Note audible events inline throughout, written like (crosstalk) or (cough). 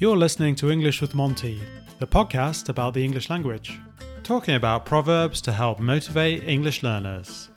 You're listening to English with Monty, the podcast about the English language, talking about proverbs to help motivate English learners.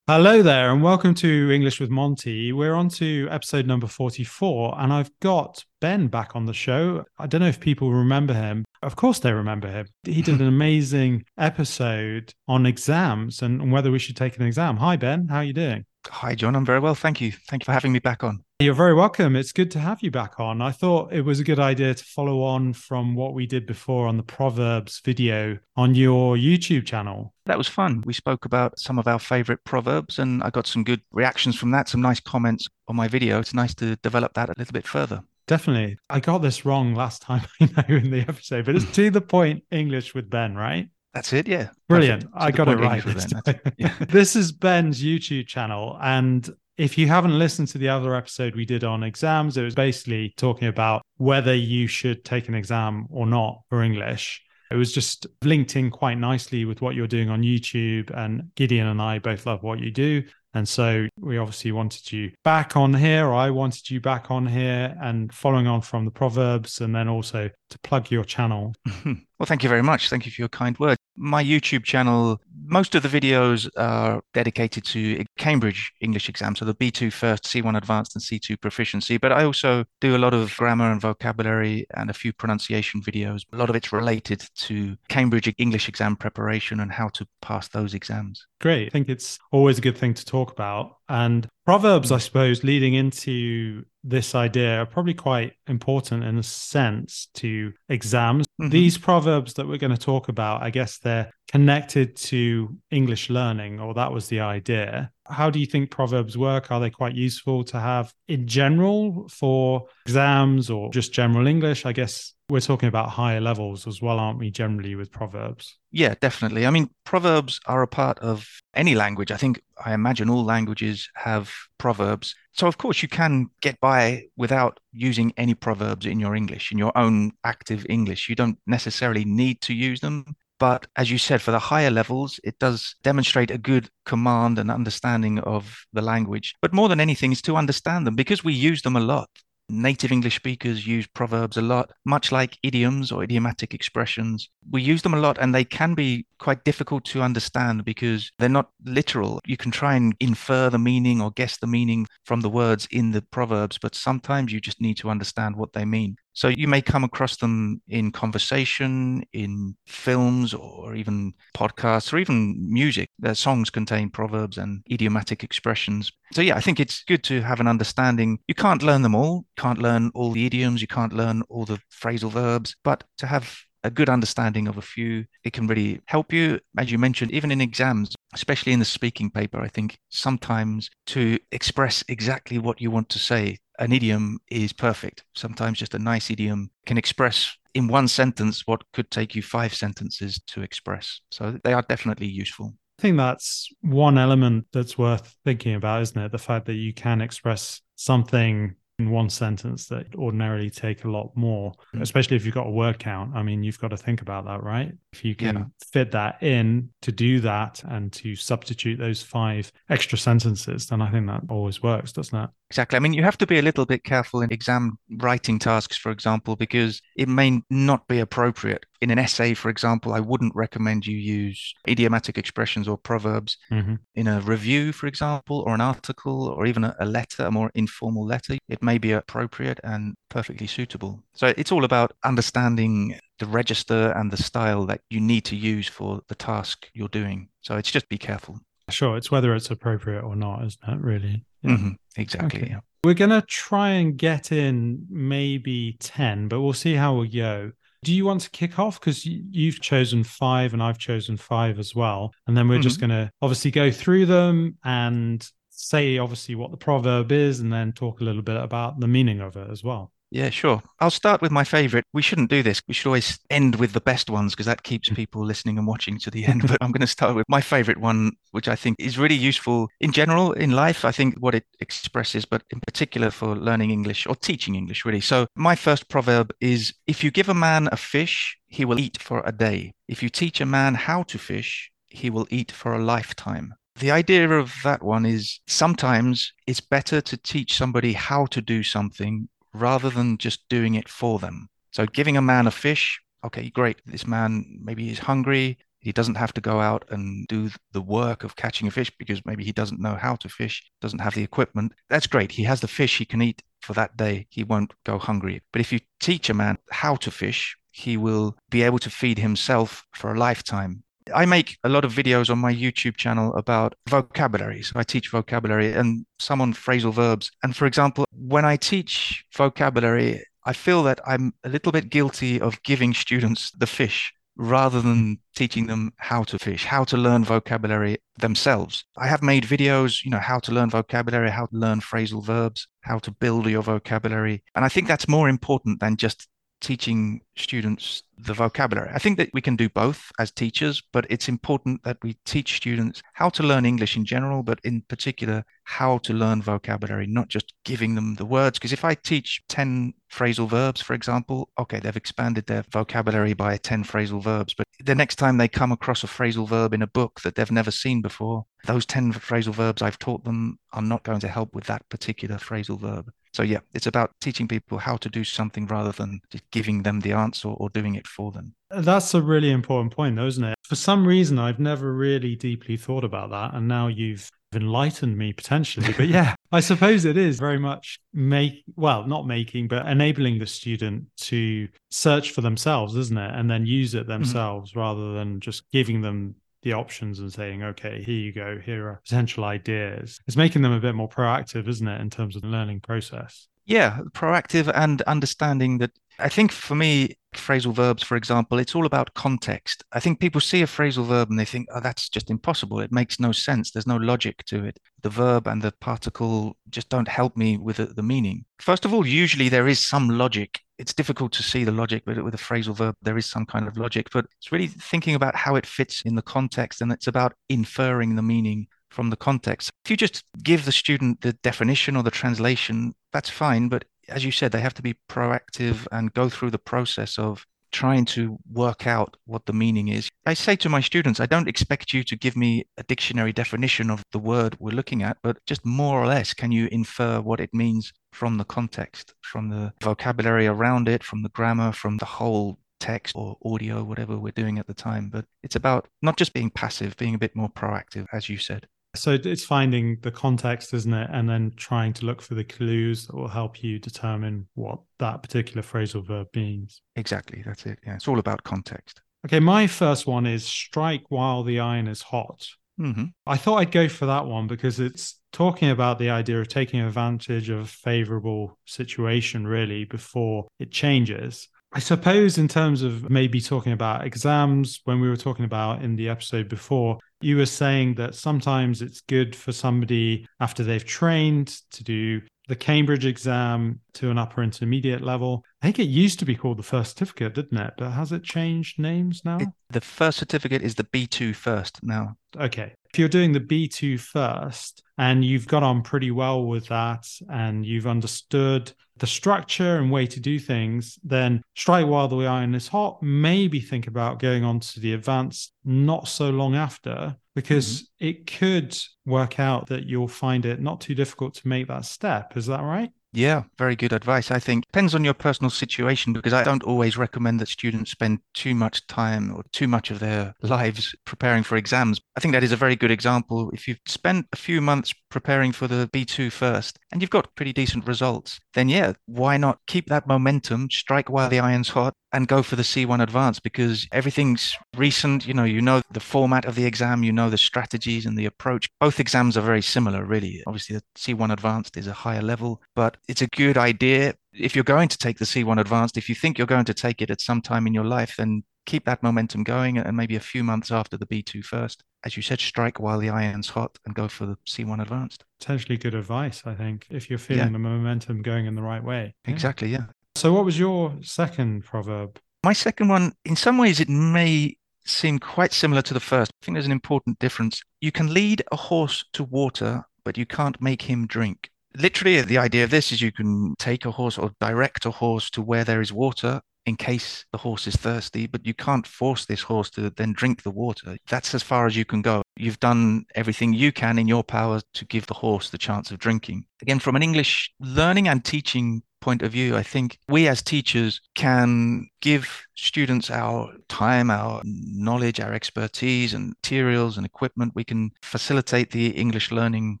Hello there, and welcome to English with Monty. We're on to episode number 44, and I've got Ben back on the show. I don't know if people remember him. Of course, they remember him. He did an (laughs) amazing episode on exams and whether we should take an exam. Hi, Ben. How are you doing? Hi, Jon. I'm very well. Thank you. Thank you for having me back on. You're very welcome. It's good to have you back on. I thought it was a good idea to follow on from what we did before on the Proverbs video on your YouTube channel. That was fun. We spoke about some of our favorite proverbs, and I got some good reactions from that, some nice comments on my video. It's nice to develop that a little bit further. Definitely. I got this wrong last time (laughs) I know in the episode, but it's To The Point English with Ben, right? That's it. Yeah. Brilliant. I got it right. This, (laughs) yeah. (laughs) this is Ben's YouTube channel. And if you haven't listened to the other episode we did on exams, it was basically talking about whether you should take an exam or not for English. It was just linked in quite nicely with what you're doing on YouTube. And Gideon and I both love what you do. And so we obviously wanted you back on here, or I wanted you back on here and following on from the Proverbs, and then also to plug your channel. Mm-hmm. Well, thank you very much. Thank you for your kind words. My YouTube channel, most of the videos are dedicated to Cambridge English exam. So the B2 first, C1 advanced, and C2 proficiency. But I also do a lot of grammar and vocabulary and a few pronunciation videos. A lot of it's related to Cambridge English exam preparation and how to pass those exams. Great. I think it's always a good thing to talk about. And Proverbs, I suppose, leading into this idea are probably quite important in a sense to exams. Mm-hmm. These proverbs that we're going to talk about, I guess they're connected to English learning, or that was the idea. How do you think proverbs work? Are they quite useful to have in general for exams or just general English? I guess we're talking about higher levels as well, aren't we, generally with proverbs? Yeah, definitely. I mean, proverbs are a part of any language. I think, I imagine all languages have proverbs. So, of course, you can get by without using any proverbs in your English, in your own active English. You don't necessarily need to use them. But as you said, for the higher levels, it does demonstrate a good command and understanding of the language. But more than anything, is to understand them because we use them a lot native English speakers use proverbs a lot, much like idioms or idiomatic expressions. We use them a lot and they can be quite difficult to understand because they're not literal. You can try and infer the meaning or guess the meaning from the words in the proverbs, but sometimes you just need to understand what they mean. So you may come across them in conversation, in films, or even podcasts, or even music. Their songs contain proverbs and idiomatic expressions. So yeah, I think it's good to have an understanding. You can't learn them all. You can't learn all the idioms. You can't learn all the phrasal verbs, but to have a good understanding of a few, it can really help you, as you mentioned, even in exams, especially in the speaking paper. I think sometimes to express exactly what you want to say, an idiom is perfect. Sometimes just a nice idiom can express in one sentence what could take you five sentences to express. So they are definitely useful. I think that's one element that's worth thinking about, isn't it? The fact that you can express something in one sentence that ordinarily take a lot more, mm. especially if you've got a word count. I mean, you've got to think about that, right? If you can yeah. fit that in to do that and to substitute those five extra sentences, then I think that always works, doesn't it? Exactly. I mean, you have to be a little bit careful in exam writing tasks, for example, because it may not be appropriate. In an essay, for example, I wouldn't recommend you use idiomatic expressions or proverbs. Mm-hmm. In a review, for example, or an article, or even a, a letter, a more informal letter, it may be appropriate and perfectly suitable. So it's all about understanding the register and the style that you need to use for the task you're doing. So it's just be careful. Sure, it's whether it's appropriate or not, isn't it? Really? Mm-hmm. Exactly. Okay. Yeah. We're going to try and get in maybe 10, but we'll see how we go. Do you want to kick off? Because you've chosen five and I've chosen five as well. And then we're mm-hmm. just going to obviously go through them and say, obviously, what the proverb is and then talk a little bit about the meaning of it as well. Yeah, sure. I'll start with my favorite. We shouldn't do this. We should always end with the best ones because that keeps mm. people listening and watching to the end. (laughs) But I'm going to start with my favorite one, which I think is really useful in general in life. I think what it expresses, but in particular for learning English or teaching English, really. So, my first proverb is if you give a man a fish, he will eat for a day. If you teach a man how to fish, he will eat for a lifetime. The idea of that one is sometimes it's better to teach somebody how to do something rather than just doing it for them. So giving a man a fish, okay, great. This man maybe he's hungry. He doesn't have to go out and do the work of catching a fish because maybe he doesn't know how to fish, doesn't have the equipment. That's great. He has the fish he can eat for that day. He won't go hungry. But if you teach a man how to fish, he will be able to feed himself for a lifetime. I make a lot of videos on my YouTube channel about vocabulary. So I teach vocabulary and some on phrasal verbs. And for example, when I teach vocabulary, I feel that I'm a little bit guilty of giving students the fish rather than teaching them how to fish, how to learn vocabulary themselves. I have made videos, you know, how to learn vocabulary, how to learn phrasal verbs, how to build your vocabulary. And I think that's more important than just teaching students the vocabulary. I think that we can do both as teachers, but it's important that we teach students how to learn English in general, but in particular, how to learn vocabulary, not just giving them the words. Because if I teach 10 phrasal verbs, for example, okay, they've expanded their vocabulary by 10 phrasal verbs, but the next time they come across a phrasal verb in a book that they've never seen before, those 10 phrasal verbs I've taught them are not going to help with that particular phrasal verb. So, yeah, it's about teaching people how to do something rather than just giving them the answer or doing it for them. That's a really important point, though, isn't it? For some reason, I've never really deeply thought about that. And now you've enlightened me potentially. But yeah, (laughs) I suppose it is very much make well, not making, but enabling the student to search for themselves, isn't it? And then use it mm-hmm. themselves mm-hmm. rather than just giving them the options and saying, okay, here you go, here are potential ideas. It's making them a bit more proactive, isn't it, in terms of the learning process? Yeah, proactive and understanding that I think for me, phrasal verbs, for example, it's all about context. I think people see a phrasal verb and they think, oh, that's just impossible. It makes no sense. There's no logic to it. The verb and the particle just don't help me with the, the meaning. First of all, usually there is some logic. It's difficult to see the logic, but with a phrasal verb, there is some kind of logic. But it's really thinking about how it fits in the context and it's about inferring the meaning from the context. If you just give the student the definition or the translation, that's fine. But as you said, they have to be proactive and go through the process of trying to work out what the meaning is. I say to my students, I don't expect you to give me a dictionary definition of the word we're looking at, but just more or less, can you infer what it means from the context, from the vocabulary around it, from the grammar, from the whole text or audio, whatever we're doing at the time. But it's about not just being passive, being a bit more proactive, as you said. So it's finding the context, isn't it? And then trying to look for the clues that will help you determine what that particular phrasal verb means. Exactly. That's it. Yeah. It's all about context. Okay. My first one is strike while the iron is hot. Mm-hmm. I thought I'd go for that one because it's talking about the idea of taking advantage of a favorable situation, really, before it changes. I suppose, in terms of maybe talking about exams, when we were talking about in the episode before, you were saying that sometimes it's good for somebody after they've trained to do the Cambridge exam to an upper intermediate level. I think it used to be called the first certificate, didn't it? But has it changed names now? It, the first certificate is the B2 first now. Okay. If you're doing the B2 first and you've got on pretty well with that and you've understood the structure and way to do things, then strike while the iron is hot. Maybe think about going on to the advanced not so long after, because mm-hmm. it could work out that you'll find it not too difficult to make that step. Is that right? Yeah, very good advice. I think depends on your personal situation because I don't always recommend that students spend too much time or too much of their (laughs) lives preparing for exams. I think that is a very good example. If you've spent a few months preparing for the B2 first and you've got pretty decent results, then yeah, why not keep that momentum, strike while the iron's hot and go for the C1 advanced because everything's recent. You know, you know the format of the exam, you know the strategies and the approach. Both exams are very similar, really. Obviously, the C1 advanced is a higher level, but it's a good idea. If you're going to take the C1 advanced, if you think you're going to take it at some time in your life, then keep that momentum going and maybe a few months after the B2 first. As you said, strike while the iron's hot and go for the C1 advanced. Potentially good advice, I think, if you're feeling yeah. the momentum going in the right way. Exactly, yeah. So, what was your second proverb? My second one, in some ways, it may seem quite similar to the first. I think there's an important difference. You can lead a horse to water, but you can't make him drink. Literally, the idea of this is you can take a horse or direct a horse to where there is water in case the horse is thirsty, but you can't force this horse to then drink the water. That's as far as you can go. You've done everything you can in your power to give the horse the chance of drinking. Again, from an English learning and teaching point of view, I think we as teachers can give students our time, our knowledge, our expertise, and materials and equipment. We can facilitate the English learning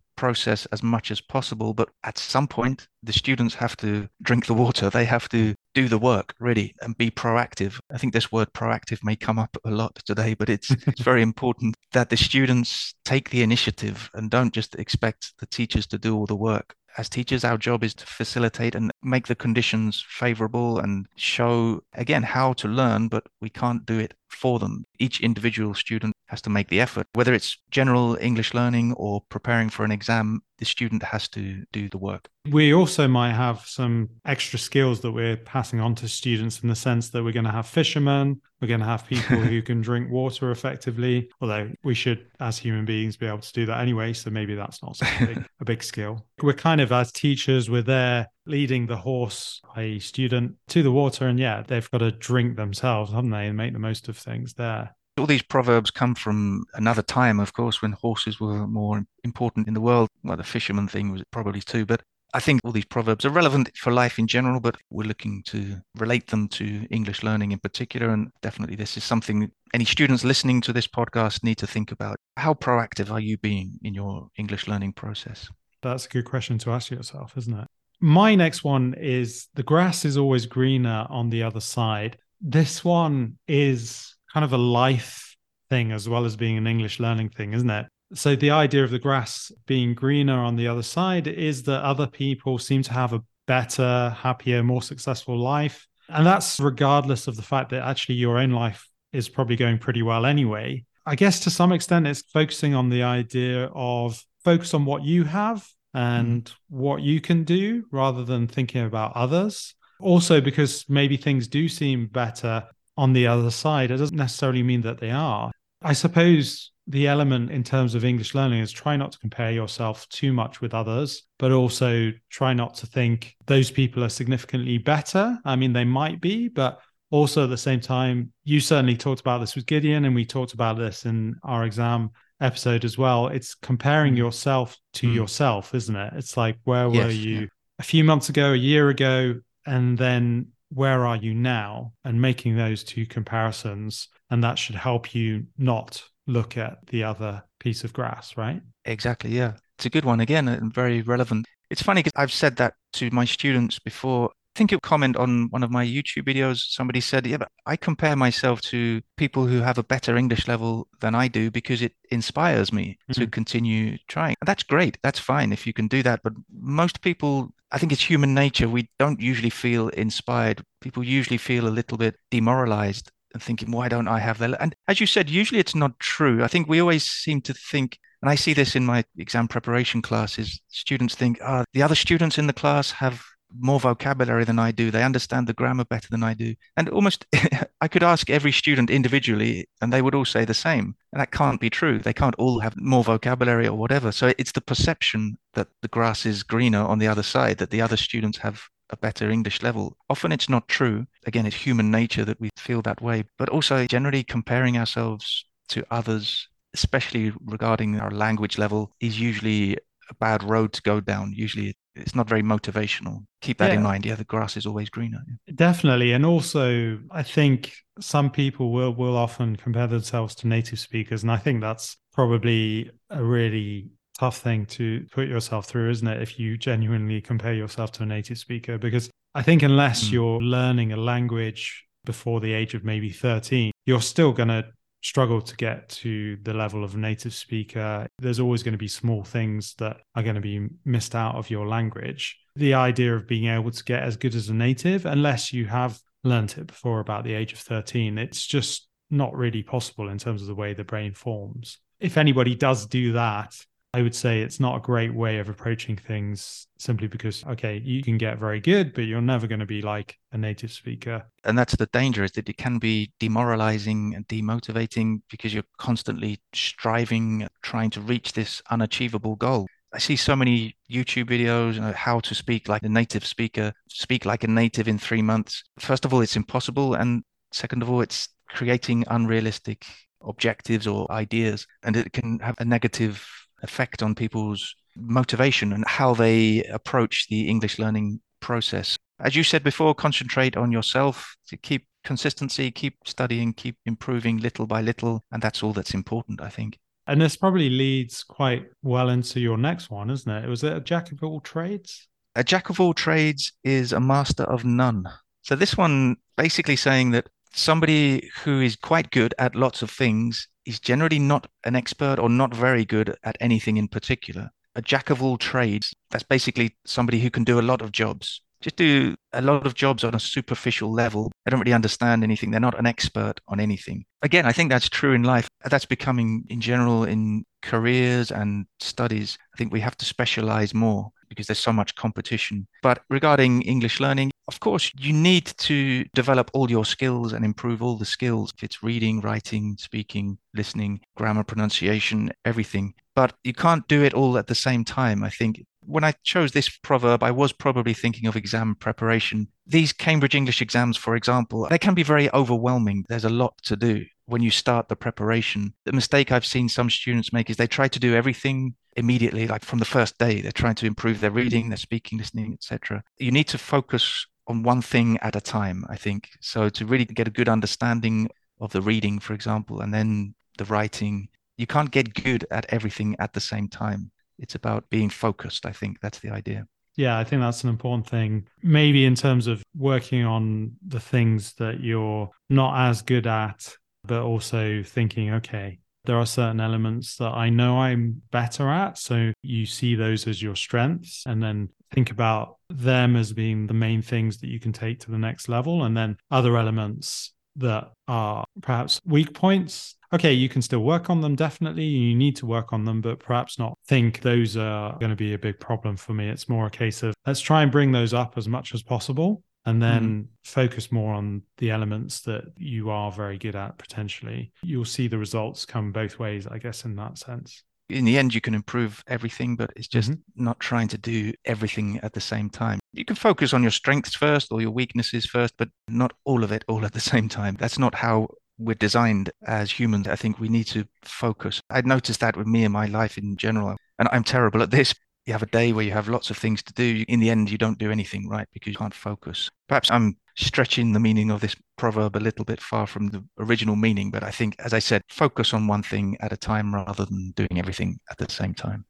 process as much as possible. But at some point, the students have to drink the water. They have to do the work really and be proactive. I think this word proactive may come up a lot today, but it's, (laughs) it's very important that the students take the initiative and don't just expect the teachers to do all the work as teachers, our job is to facilitate and make the conditions favorable and show, again, how to learn, but we can't do it for them. Each individual student has to make the effort. Whether it's general English learning or preparing for an exam, the student has to do the work. We also might have some extra skills that we're passing on to students in the sense that we're going to have fishermen, we're going to have people (laughs) who can drink water effectively, although we should, as human beings, be able to do that anyway. So maybe that's not a big, (laughs) a big skill. We're kind of, as teachers, we're there leading the horse, a student, to the water. And yeah, they've got to drink themselves, haven't they, and make the most of things there. All these proverbs come from another time, of course, when horses were more important in the world. Well, the fisherman thing was probably too, but I think all these proverbs are relevant for life in general, but we're looking to relate them to English learning in particular. And definitely, this is something any students listening to this podcast need to think about. How proactive are you being in your English learning process? That's a good question to ask yourself, isn't it? My next one is the grass is always greener on the other side. This one is kind of a life thing as well as being an English learning thing, isn't it? So the idea of the grass being greener on the other side is that other people seem to have a better, happier, more successful life. And that's regardless of the fact that actually your own life is probably going pretty well anyway. I guess to some extent, it's focusing on the idea of focus on what you have and mm. what you can do rather than thinking about others. Also, because maybe things do seem better on the other side, it doesn't necessarily mean that they are. I suppose the element in terms of English learning is try not to compare yourself too much with others, but also try not to think those people are significantly better. I mean, they might be, but also at the same time, you certainly talked about this with Gideon, and we talked about this in our exam episode as well. It's comparing mm. yourself to mm. yourself, isn't it? It's like, where were yes, you yeah. a few months ago, a year ago, and then where are you now? And making those two comparisons. And that should help you not look at the other piece of grass, right? Exactly. Yeah. It's a good one again and very relevant. It's funny because I've said that to my students before think a comment on one of my YouTube videos. Somebody said, Yeah, but I compare myself to people who have a better English level than I do because it inspires me mm-hmm. to continue trying. And that's great. That's fine if you can do that. But most people, I think it's human nature. We don't usually feel inspired. People usually feel a little bit demoralized and thinking, Why don't I have that? And as you said, usually it's not true. I think we always seem to think, and I see this in my exam preparation classes. Students think, oh, the other students in the class have more vocabulary than I do. They understand the grammar better than I do. And almost, (laughs) I could ask every student individually, and they would all say the same. And that can't be true. They can't all have more vocabulary or whatever. So it's the perception that the grass is greener on the other side, that the other students have a better English level. Often it's not true. Again, it's human nature that we feel that way. But also, generally, comparing ourselves to others, especially regarding our language level, is usually a bad road to go down. Usually it's not very motivational. Keep that yeah. in mind. Yeah, the grass is always greener. Definitely. And also I think some people will will often compare themselves to native speakers. And I think that's probably a really tough thing to put yourself through, isn't it? If you genuinely compare yourself to a native speaker. Because I think unless mm. you're learning a language before the age of maybe 13, you're still going to struggle to get to the level of native speaker, there's always going to be small things that are going to be missed out of your language. The idea of being able to get as good as a native, unless you have learnt it before about the age of 13, it's just not really possible in terms of the way the brain forms. If anybody does do that, I would say it's not a great way of approaching things simply because, okay, you can get very good, but you're never going to be like a native speaker. And that's the danger is that it can be demoralizing and demotivating because you're constantly striving, trying to reach this unachievable goal. I see so many YouTube videos on how to speak like a native speaker, speak like a native in three months. First of all, it's impossible. And second of all, it's creating unrealistic objectives or ideas. And it can have a negative effect on people's motivation and how they approach the English learning process. As you said before, concentrate on yourself to keep consistency, keep studying, keep improving little by little. And that's all that's important, I think. And this probably leads quite well into your next one, isn't it? Was it a jack of all trades? A jack of all trades is a master of none. So this one basically saying that somebody who is quite good at lots of things is generally not an expert or not very good at anything in particular. A jack of all trades, that's basically somebody who can do a lot of jobs. Just do a lot of jobs on a superficial level. They don't really understand anything. They're not an expert on anything. Again, I think that's true in life. That's becoming in general in careers and studies. I think we have to specialize more because there's so much competition. But regarding English learning, of course, you need to develop all your skills and improve all the skills. If it's reading, writing, speaking, listening, grammar, pronunciation, everything. But you can't do it all at the same time. I think when I chose this proverb, I was probably thinking of exam preparation. These Cambridge English exams, for example, they can be very overwhelming. There's a lot to do when you start the preparation. The mistake I've seen some students make is they try to do everything immediately, like from the first day. They're trying to improve their reading, their speaking, listening, etc. You need to focus on one thing at a time, I think. So to really get a good understanding of the reading, for example, and then the writing, you can't get good at everything at the same time. It's about being focused. I think that's the idea. Yeah, I think that's an important thing. Maybe in terms of working on the things that you're not as good at, but also thinking, okay, there are certain elements that I know I'm better at. So you see those as your strengths and then think about them as being the main things that you can take to the next level. And then other elements that are perhaps weak points. Okay, you can still work on them, definitely. You need to work on them, but perhaps not think those are going to be a big problem for me. It's more a case of let's try and bring those up as much as possible and then mm. focus more on the elements that you are very good at potentially. You'll see the results come both ways, I guess, in that sense. In the end, you can improve everything, but it's just mm-hmm. not trying to do everything at the same time. You can focus on your strengths first or your weaknesses first, but not all of it all at the same time. That's not how we're designed as humans. I think we need to focus. I'd noticed that with me in my life in general. And I'm terrible at this, you have a day where you have lots of things to do. In the end, you don't do anything right because you can't focus. Perhaps I'm stretching the meaning of this proverb a little bit far from the original meaning, but I think, as I said, focus on one thing at a time rather than doing everything at the same time.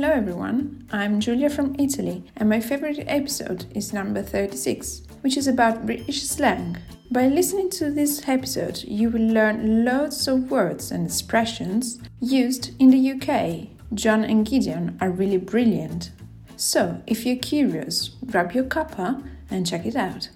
Hello, everyone. I'm Julia from Italy, and my favorite episode is number 36, which is about British slang. By listening to this episode, you will learn loads of words and expressions used in the UK. Jon and Gideon are really brilliant. So, if you're curious, grab your cuppa and check it out.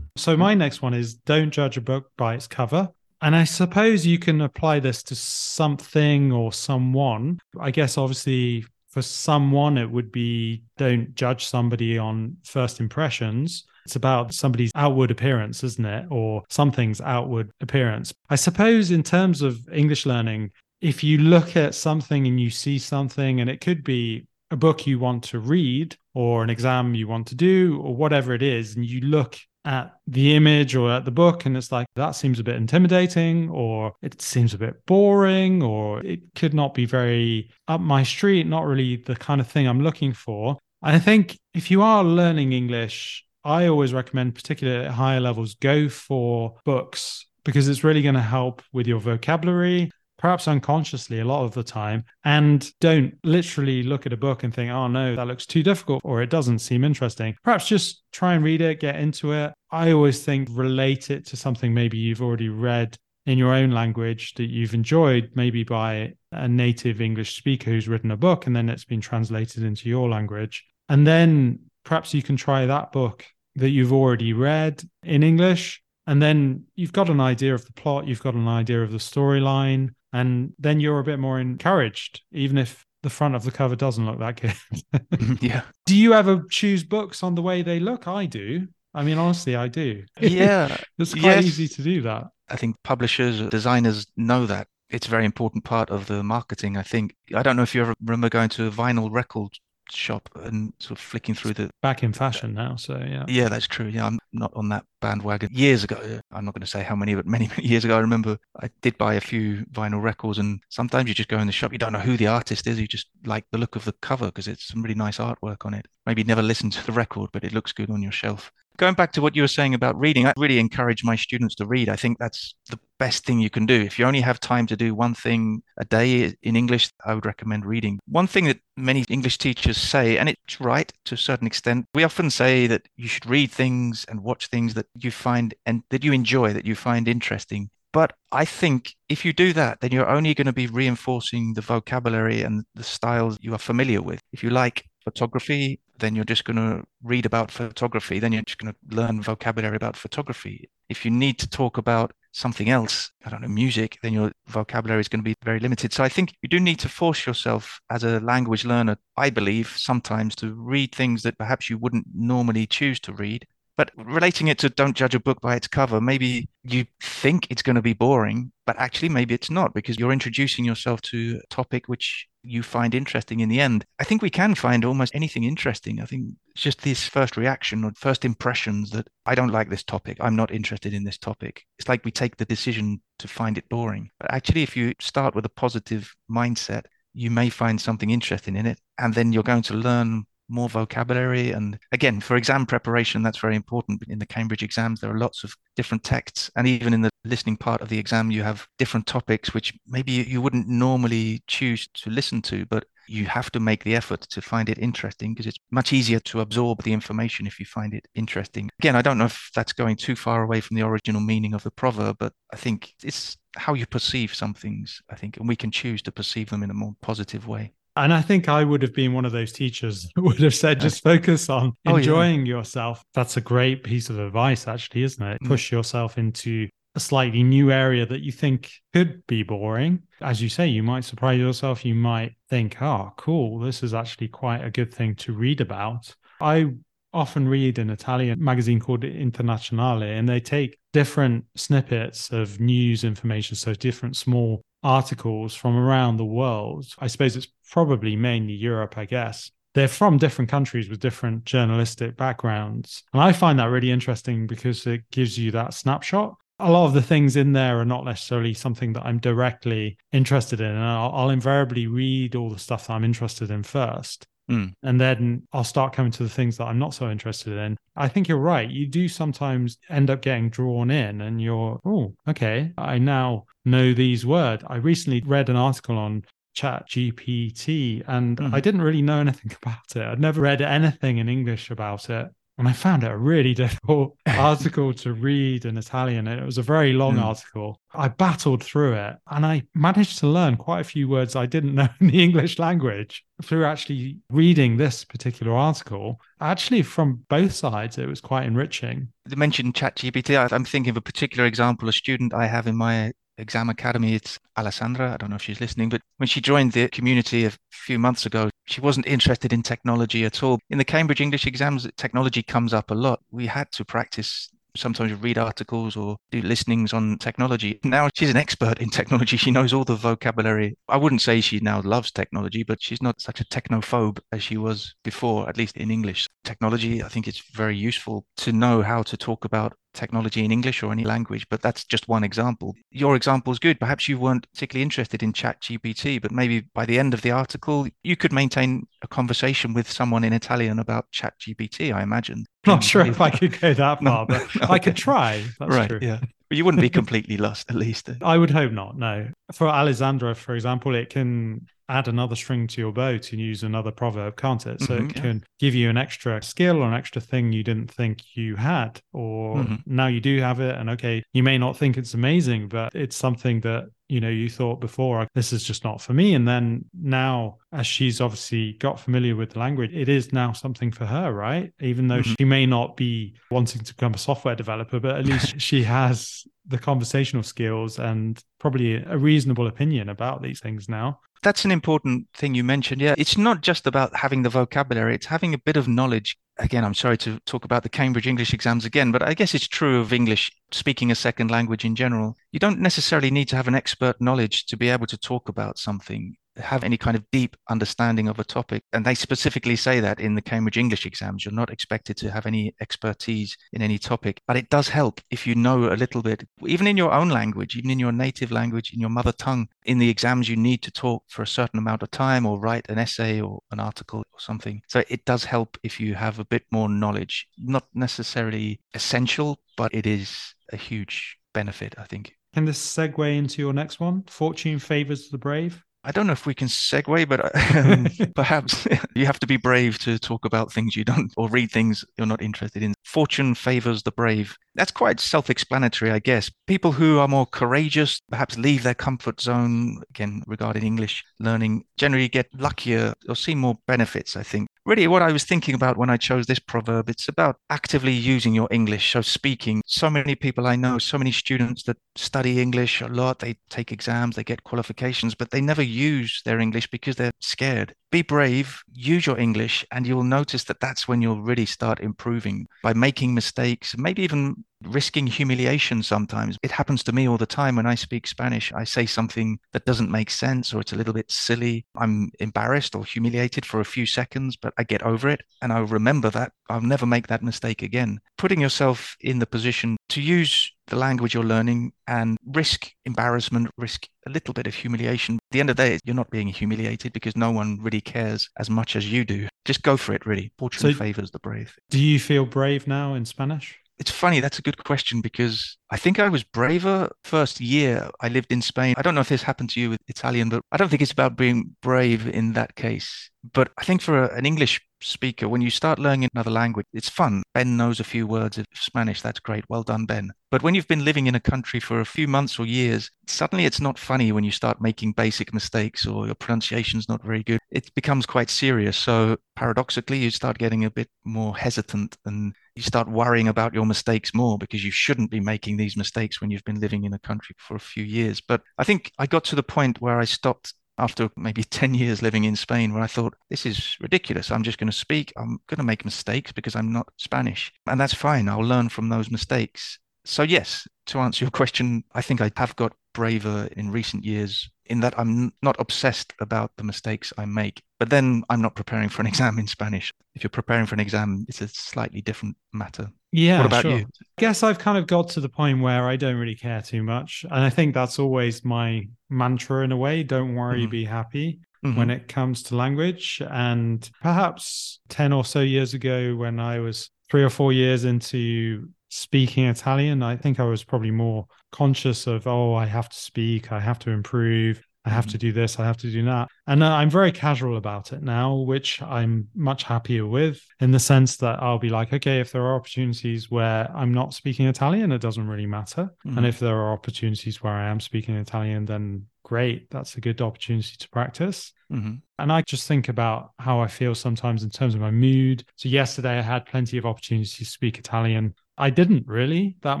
So, my next one is don't judge a book by its cover. And I suppose you can apply this to something or someone. I guess, obviously, for someone, it would be don't judge somebody on first impressions. It's about somebody's outward appearance, isn't it? Or something's outward appearance. I suppose, in terms of English learning, if you look at something and you see something, and it could be a book you want to read or an exam you want to do or whatever it is, and you look at the image or at the book and it's like that seems a bit intimidating or it seems a bit boring or it could not be very up my street not really the kind of thing i'm looking for. I think if you are learning english i always recommend particularly at higher levels go for books because it's really going to help with your vocabulary perhaps unconsciously a lot of the time, and don't literally look at a book and think, oh no, that looks too difficult or it doesn't seem interesting. Perhaps just try and read it, get into it. I always think relate it to something maybe you've already read in your own language that you've enjoyed, maybe by a native English speaker who's written a book and then it's been translated into your language. And then perhaps you can try that book that you've already read in English And then you've got an idea of the plot, you've got an idea of the storyline, and then you're a bit more encouraged, even if the front of the cover doesn't look that good. (laughs) yeah. Do you ever choose books on the way they look? I do. I mean, honestly, I do. Yeah. (laughs) it's quite yes. easy to do that. I think publishers, designers know that. It's a very important part of the marketing, I think. I don't know if you ever remember going to a vinyl record shop and sort of flicking through the back in fashion now so yeah. Yeah that's true yeah. I'm not on that bandwagon. Years ago i'm not going to say how many but many many years ago i remember i did buy a few vinyl records and sometimes you just go in the shop you don't know who the artist is you just like the look of the cover because it's some really nice artwork on it. Maybe never listen to the record but it looks good on your shelf going back to what you were saying about reading, I really encourage my students to read. I think that's the best thing you can do. If you only have time to do one thing a day in English, I would recommend reading. One thing that many English teachers say, and it's right to a certain extent, we often say that you should read things and watch things that you find and that you enjoy, that you find interesting. But I think if you do that, then you're only going to be reinforcing the vocabulary and the styles you are familiar with. If you like photography, then you're just going to read about photography. Then you're just going to learn vocabulary about photography. If you need to talk about something else, I don't know, music, then your vocabulary is going to be very limited. So I think you do need to force yourself as a language learner, I believe, sometimes to read things that perhaps you wouldn't normally choose to read. But relating it to don't judge a book by its cover, maybe you think it's going to be boring, but actually maybe it's not because you're introducing yourself to a topic which you find interesting in the end. I think we can find almost anything interesting. I think it's just this first reaction or first impressions that I don't like this topic. I'm not interested in this topic. It's like we take the decision to find it boring. But actually, if you start with a positive mindset, you may find something interesting in it. And then you're going to learn more vocabulary. And again, for exam preparation, that's very important. In the Cambridge exams, there are lots of different texts. And even in the listening part of the exam, you have different topics which maybe you wouldn't normally choose to listen to, but you have to make the effort to find it interesting because it's much easier to absorb the information if you find it interesting. Again, I don't know if that's going too far away from the original meaning of the proverb, but I think it's how you perceive some things, I think, and we can choose to perceive them in a more positive way. And I think I would have been one of those teachers (laughs) that would have said, just focus on enjoying oh, yeah. yourself. That's a great piece of advice, actually, isn't it? Mm. Push yourself into a slightly new area that you think could be boring. As you say, you might surprise yourself. You might think, oh, cool, this is actually quite a good thing to read about. I often read an Italian magazine called Internazionale, and they take different snippets of news information, so different small articles from around the world. I suppose it's probably mainly Europe, I guess. They're from different countries with different journalistic backgrounds. And I find that really interesting because it gives you that snapshot. A lot of the things in there are not necessarily something that I'm directly interested in. And I'll, I'll invariably read all the stuff that I'm interested in first. Mm. And then I'll start coming to the things that I'm not so interested in. I think you're right. You do sometimes end up getting drawn in and you're, oh, okay, I now know these words. I recently read an article on ChatGPT and mm. i didn't really know anything (laughs) about it i'd never read anything in english about it and I found it a really (laughs) difficult (laughs) article to read in Italian. It was a very long mm. article. I battled through it and I managed to learn quite a few words I didn't (laughs) know in the English language through actually reading this particular article. Actually, from both sides, it was quite enriching. You mentioned ChatGPT. I'm thinking of a particular example, a student I have in my Exam Academy. It's Alessandra. I don't know if she's listening, but when she joined the community a few months ago, she wasn't interested in technology at all. In the Cambridge English exams, technology comes up a lot. We had to practice sometimes read articles or do listenings on technology. Now she's an expert in technology. She knows all the vocabulary. I wouldn't say she now loves technology, but she's not such a technophobe as she was before, at least in English. Technology, I think it's very useful to know how to talk about technology in English or any language, but that's just one example. Your example is good. Perhaps you weren't particularly interested in ChatGPT, but maybe by the end of the article, you could maintain a conversation with someone in Italian about ChatGPT, I imagine. (laughs) Not sure if I could go that (laughs) far, but I could (laughs) try. That's right, true. Yeah. But you wouldn't be completely lost, at least. I would hope not. No. For Alessandra, for example, it can add another string to your bow to use another proverb, can't it? So mm-hmm, it can give you an extra skill or an extra thing you didn't think you had, or mm-hmm. now you do have it. And okay, you may not think it's amazing, but it's something that you know you thought before this is just not for me and then now as she's obviously got familiar with the language it is now something for her right even though mm-hmm. she may not be wanting to become a software developer but at least (laughs) she has the conversational skills and probably a reasonable opinion about these things now that's an important thing you mentioned. Yeah, it's not just about having the vocabulary, it's having a bit of knowledge. Again, I'm sorry to talk about the Cambridge English exams again, but I guess it's true of English speaking a second language in general. You don't necessarily need to have an expert knowledge to be able to talk about something have any kind of deep understanding of a topic. And they specifically say that in the Cambridge English exams. You're not expected to have any expertise in any topic, but it does help if you know a little bit, even in your own language, even in your native language, in your mother tongue. In the exams, you need to talk for a certain amount of time or write an essay or an article or something. So it does help if you have a bit more knowledge. Not necessarily essential, but it is a huge benefit, I think. Can this segue into your next one? Fortune favors the brave. I don't know if we can segue, but um, (laughs) perhaps (laughs) you have to be brave to talk about things you don't or read things you're not interested in. Fortune favors the brave. That's quite self explanatory, I guess. People who are more courageous, perhaps leave their comfort zone, again, regarding English learning, generally get luckier or see more benefits, I think really what I was thinking about when I chose this proverb. It's about actively using your English. So speaking, so many people I know, so many students that study English a lot, they take exams, they get qualifications, but they never use their English because they're scared. Be brave, use your English, and you'll notice that that's when you'll really start improving by making mistakes, maybe even risking humiliation sometimes. It happens to me all the time when I speak Spanish. I say something that doesn't make sense or it's a little bit silly. I'm embarrassed or humiliated for a few seconds, but I get over it and I'll remember that. I'll never make that mistake again. Putting yourself in the position to use the language you're learning and risk embarrassment, risk a little bit of humiliation. At the end of the day, you're not being humiliated because no one really cares as much as you do. Just go for it, really. Fortune so favors the brave. Do you feel brave now in Spanish? It's funny, that's a good question because I think I was braver first year I lived in Spain. I don't know if this happened to you with Italian, but I don't think it's about being brave in that case. But I think for a, an English speaker, when you start learning another language, it's fun. Ben knows a few words of Spanish. That's great. Well done, Ben. But when you've been living in a country for a few months or years, suddenly it's not funny when you start making basic mistakes or your pronunciation's not very good. It becomes quite serious. So paradoxically, you start getting a bit more hesitant and you start worrying about your mistakes more because you shouldn't be making these mistakes when you've been living in a country for a few years. But I think I got to the point where I stopped after maybe (laughs) 10 years living in Spain where I thought, this is ridiculous. I'm just going to speak. I'm going to make mistakes because I'm not Spanish. And that's fine. I'll learn from those mistakes. So, yes, to answer your (laughs) question, I think I have got braver in recent years in that I'm not obsessed about the mistakes I make. But then I'm not preparing for an exam in Spanish. If you're preparing for an exam, it's a slightly different matter. Yeah. What about sure. you? I guess I've kind of got to the point where I don't really care too much. And I think that's always my mantra in a way. Don't worry, mm-hmm. be happy. Mm-hmm. When it comes to language. And perhaps 10 or so years ago, when I was three or four years into speaking Italian, I think I was probably more conscious of, oh, I have to speak, I have to improve. I have to mm-hmm. do this, I have to do that. And uh, I'm very casual about it now, which I'm much happier with in the sense that I'll be like, okay, if there are opportunities where I'm not speaking Italian, it doesn't really matter. Mm-hmm. And if there are opportunities where I am speaking Italian, then great. That's a good opportunity to practice. Mm-hmm. And I just think about how I feel sometimes in terms of my mood. So, yesterday I had plenty of opportunities to speak Italian. I didn't really that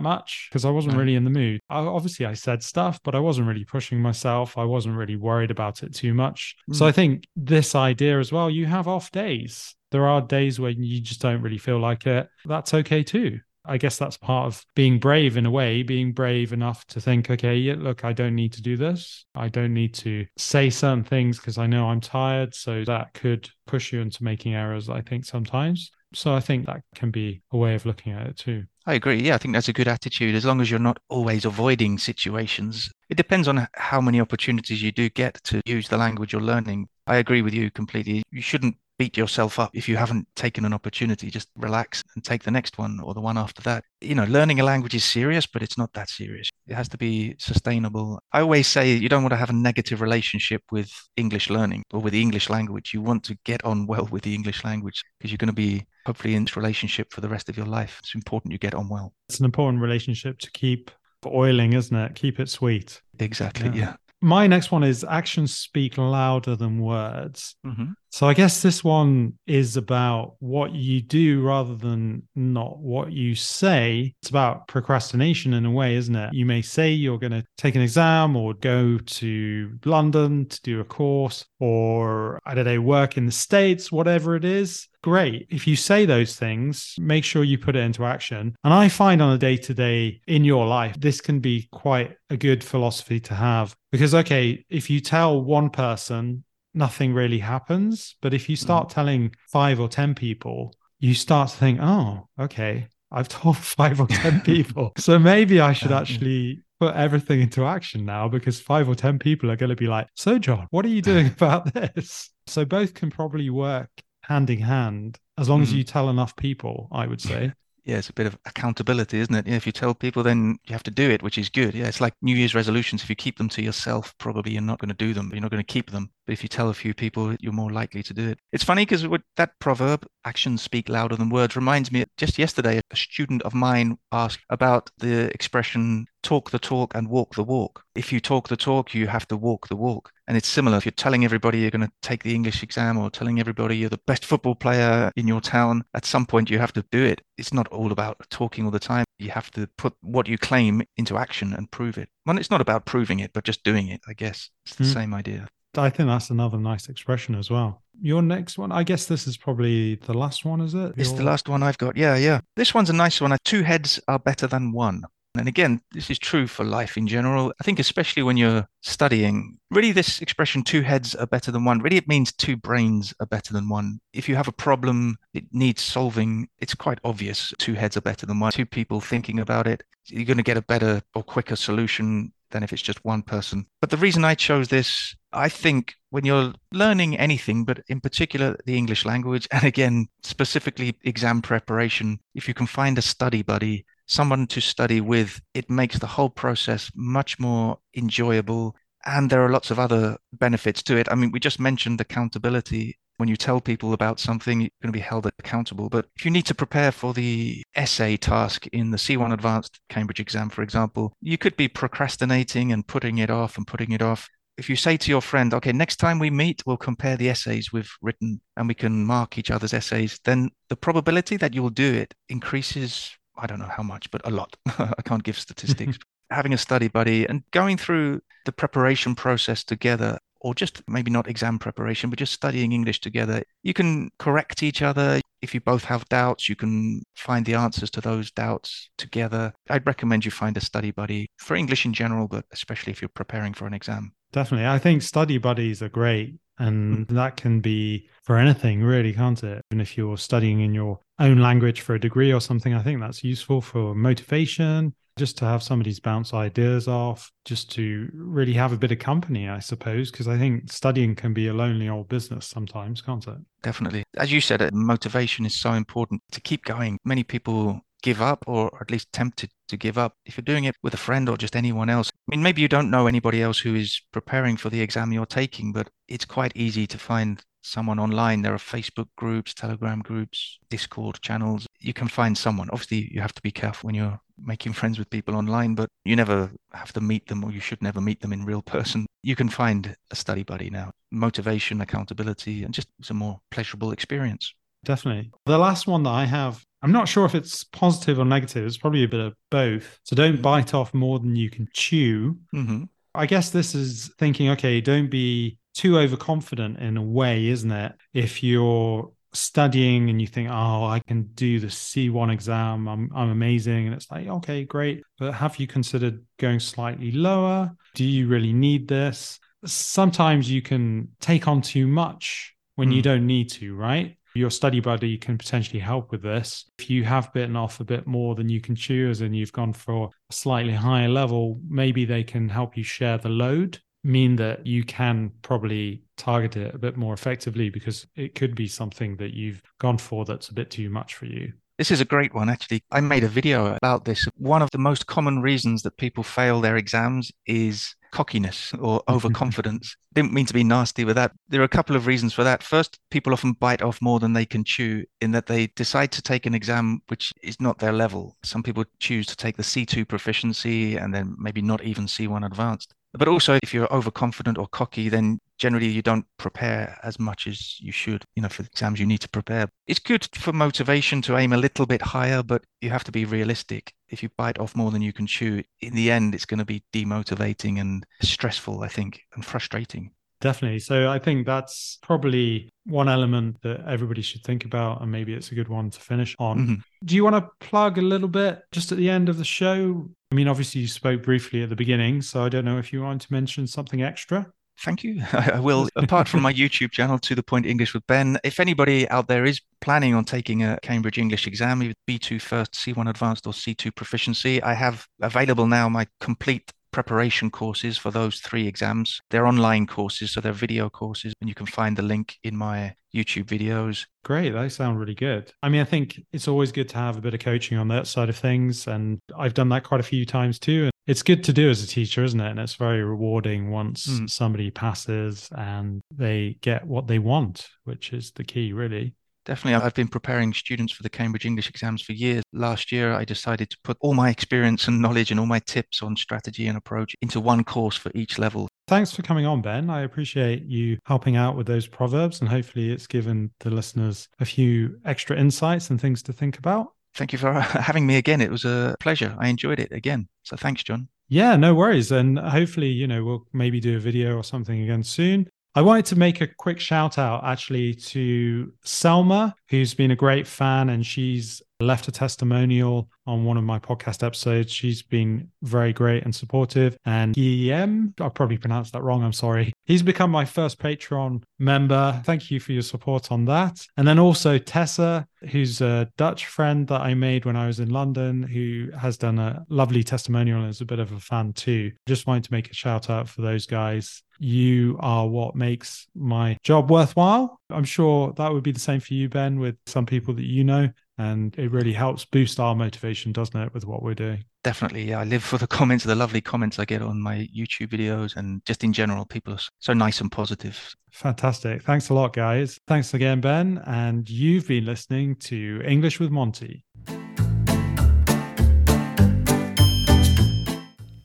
much because I wasn't really in the mood. I, obviously, I said stuff, but I wasn't really pushing myself. I wasn't really worried about it too much. Mm. So I think this idea as well, you have off days. There are days when you just don't really feel like it. That's okay too. I guess that's part of being brave in a way, being brave enough to think, okay, yeah, look, I don't need to do this. I don't need to say certain things because I know I'm tired. So that could push you into making errors, I think, sometimes. So I think that can be a way of looking at it too. I agree. Yeah, I think that's a good attitude as long as you're not always avoiding situations. It depends on how many opportunities you do get to use the language you're learning. I agree with you completely. You shouldn't beat yourself up if you haven't taken an opportunity. Just relax and take the next one or the one after that. You know, learning a language is serious, but it's not that serious. It has to be sustainable. I always say you don't want to have a negative relationship with English learning or with the English language. You want to get on well with the English language because you're going to be hopefully in this relationship for the rest of your life. It's important you get on well. It's an important relationship to keep oiling, isn't it? Keep it sweet. Exactly. Yeah. yeah. My next one is actions speak louder than words. Mm-hmm. So I guess this one is about what you do rather than not what you say. It's about procrastination in a way, isn't it? You may say you're going to take an exam or go to London to do a course or, I don't know, work in the States, whatever it is. Great. If you say those things, make sure you put it into action. And I find on a day to day in your life, this can be quite a good philosophy to have because, okay, if you tell one person nothing really happens. But if you start mm. telling five or 10 people, you start to think, oh, okay, I've told (laughs) five or 10 (laughs) people. So maybe I should actually put everything into action now because five or 10 people are going to be like, so, Jon, what are you doing (laughs) about this? So both can probably work hand in hand as long mm. as you tell enough people, I would say yeah, it's a bit of accountability, isn't it? Yeah, if you tell people, then you have to do it, which is good. Yeah, it's like New Year's resolutions. If you keep them to yourself, probably you're not going to do them, but you're not going to keep them. But if you tell a few people, you're more likely to do it. It's funny because that proverb, actions speak louder than words, reminds me just yesterday, a student of mine asked about the expression talk the talk and walk the walk. If you talk the talk, you have to walk the walk. And it's similar. If you're telling everybody you're going to take the English exam or telling everybody you're the best football player in your town, at some point you have to do it. It's not all about talking all the time. You have to put what you claim into action and prove it. Well, it's not about proving it, but just doing it, I guess. It's the mm. same idea. I think that's another nice expression as well. Your next one, I guess this is probably the last one, is it? It's Your... the last one I've got. Yeah, yeah. This one's a nice one. Two heads are better than one. And again, this is true for life in general. I think, especially when you're studying, really, this expression, two heads are better than one, really, it means two brains are better than one. If you have a problem, it needs solving, it's quite obvious two heads are better than one. Two people thinking about it, you're going to get a better or quicker solution than if it's just one person. But the reason I chose this, I think when you're learning anything, but in particular the English language, (laughs) and again, specifically exam preparation, if you can find a study buddy someone to study with, it makes the whole process much more enjoyable. And there are lots of other benefits to it. I mean, we just mentioned accountability. When you tell people about something, you're going to be held accountable. But if you need to prepare for the essay task in the C1 Advanced Cambridge exam, for example, you could be procrastinating and putting it off and putting it off if you say to your friend, okay, next time we meet, we'll compare the essays we've written and we can mark each other's essays, then the probability that you'll do it increases I don't know how much, but a lot. (laughs) I can't give statistics. (laughs) Having a study buddy and going through the preparation process together, or just maybe not exam preparation, but just studying English together, you can correct each other. If you both have doubts, you can find the answers to those doubts together. I'd recommend you find a study buddy for English in general, but especially if you're preparing for an exam. Definitely. I think study buddies are great. And mm. that can be for anything, really, can't it? And if you're studying in your own language for a degree or something, I think that's useful for motivation, just to have somebody's bounce ideas off, just to really have a bit of company, I suppose, because I think studying can be a lonely old business sometimes, can't it? Definitely. As you said, uh, motivation is so important to keep going. Many people give up or at least tempted to give up. If you're doing it with a friend or just anyone else, I mean, maybe you don't know anybody else who is preparing for the exam you're taking, but it's quite easy to find someone online. There are Facebook groups, Telegram groups, Discord channels. You can find someone. Obviously, you have to be careful when you're making (laughs) friends with people online, but you never have to meet them or you should never meet them in real person. You can find a study buddy now. Motivation, accountability, and just it's a more pleasurable experience. Definitely. The last one that I have I'm not sure if it's positive or negative. It's probably a bit of both. So don't bite off more than you can chew. Mm-hmm. I guess this is thinking, okay, don't be too overconfident in a way, isn't it? If you're studying and you think, oh, I can do the C1 exam, I'm, I'm amazing. And it's like, okay, great. But have you considered going slightly lower? Do you really need this? Sometimes you can take on too much when mm. you don't need to, right? Your study buddy can potentially help with this. If you have bitten off a bit more than you can chew, and you've gone for a slightly higher level, maybe they can help you share the load, mean that you can probably target it a bit more effectively because it could be something that you've gone for that's a bit too much for you. This is a great one, actually. I made a video about this. One of the most common reasons that people fail their exams is cockiness or (laughs) overconfidence. Didn't mean to be nasty with that. There are a couple of reasons for that. First, people often bite off more than they can chew in that they decide to take an exam which is not their level. Some people choose to take the C2 proficiency and then maybe not even C1 advanced. But also, if you're overconfident or cocky, then generally you don't prepare as much as you should, you know, for exams you need to prepare. It's good for motivation to aim a little bit higher, but you have to be realistic. If you bite off more than you can chew, in the end, it's going to be demotivating and stressful, I think, and frustrating. Definitely. So I think that's probably one element that everybody should think about, and maybe it's a good one to finish on. Mm-hmm. Do you want to plug a little bit just at the end of the show? I mean, obviously, you spoke briefly at the beginning, so I don't know if you want to mention something extra. Thank you. (laughs) I will. Apart from my YouTube channel, To the Point English with Ben, if anybody out there is planning on taking a Cambridge English exam, either B2 first, C1 advanced, or C2 proficiency, I have available now my complete preparation courses for those three exams. They're online courses, so they're video courses, and you can find the link in my YouTube videos. Great. They sound really good. I mean, I think it's always good to have a bit of coaching on that side of things. And I've done that quite a few times too. And it's good to do as a teacher, isn't it? And it's very rewarding once mm. somebody passes and they get what they want, which is the key, really. Definitely. I've been preparing students for the Cambridge English exams for years. Last year, I decided to put all my experience and knowledge and all my tips on strategy and approach into one course for each level. Thanks for coming on, Ben. I appreciate you helping out with those proverbs, and hopefully, it's given the listeners a few extra insights and things to think about. Thank you for (laughs) having me again. It was a pleasure. I enjoyed it again. So thanks, Jon. Yeah, no worries. And hopefully, you know, we'll maybe do a video or something again soon. I wanted to make a quick shout out actually to Selma, who's been a great fan and she's left a testimonial on one of my podcast episodes. She's been very great and supportive. And Guillaume, I probably pronounced that wrong. I'm sorry. He's become my first Patreon member. Thank you for your support on that. And then also Tessa, who's a Dutch friend that I made when I was in London, who has done a lovely testimonial and is a bit of a fan too. Just wanted to make a shout out for those guys. You are what makes my job worthwhile. I'm sure that would be the same for you, Ben, with some people that you know. And it really helps boost our motivation, doesn't it, with what we're doing? Definitely. Yeah. I live for the comments, the lovely comments I get on my YouTube videos and just in general, people are so nice and positive. Fantastic. Thanks a lot, guys. Thanks again, Ben. And you've been listening to English with Monty.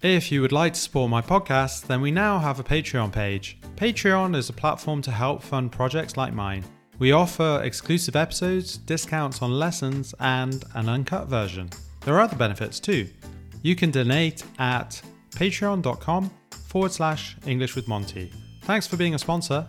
If you would like to support my podcast, then we now have a Patreon page. Patreon is a platform to help fund projects like mine. We offer exclusive episodes, discounts on lessons, and an uncut version. There are other benefits too. You can donate at patreon.com forward slash English with Monty. Thanks for being a sponsor,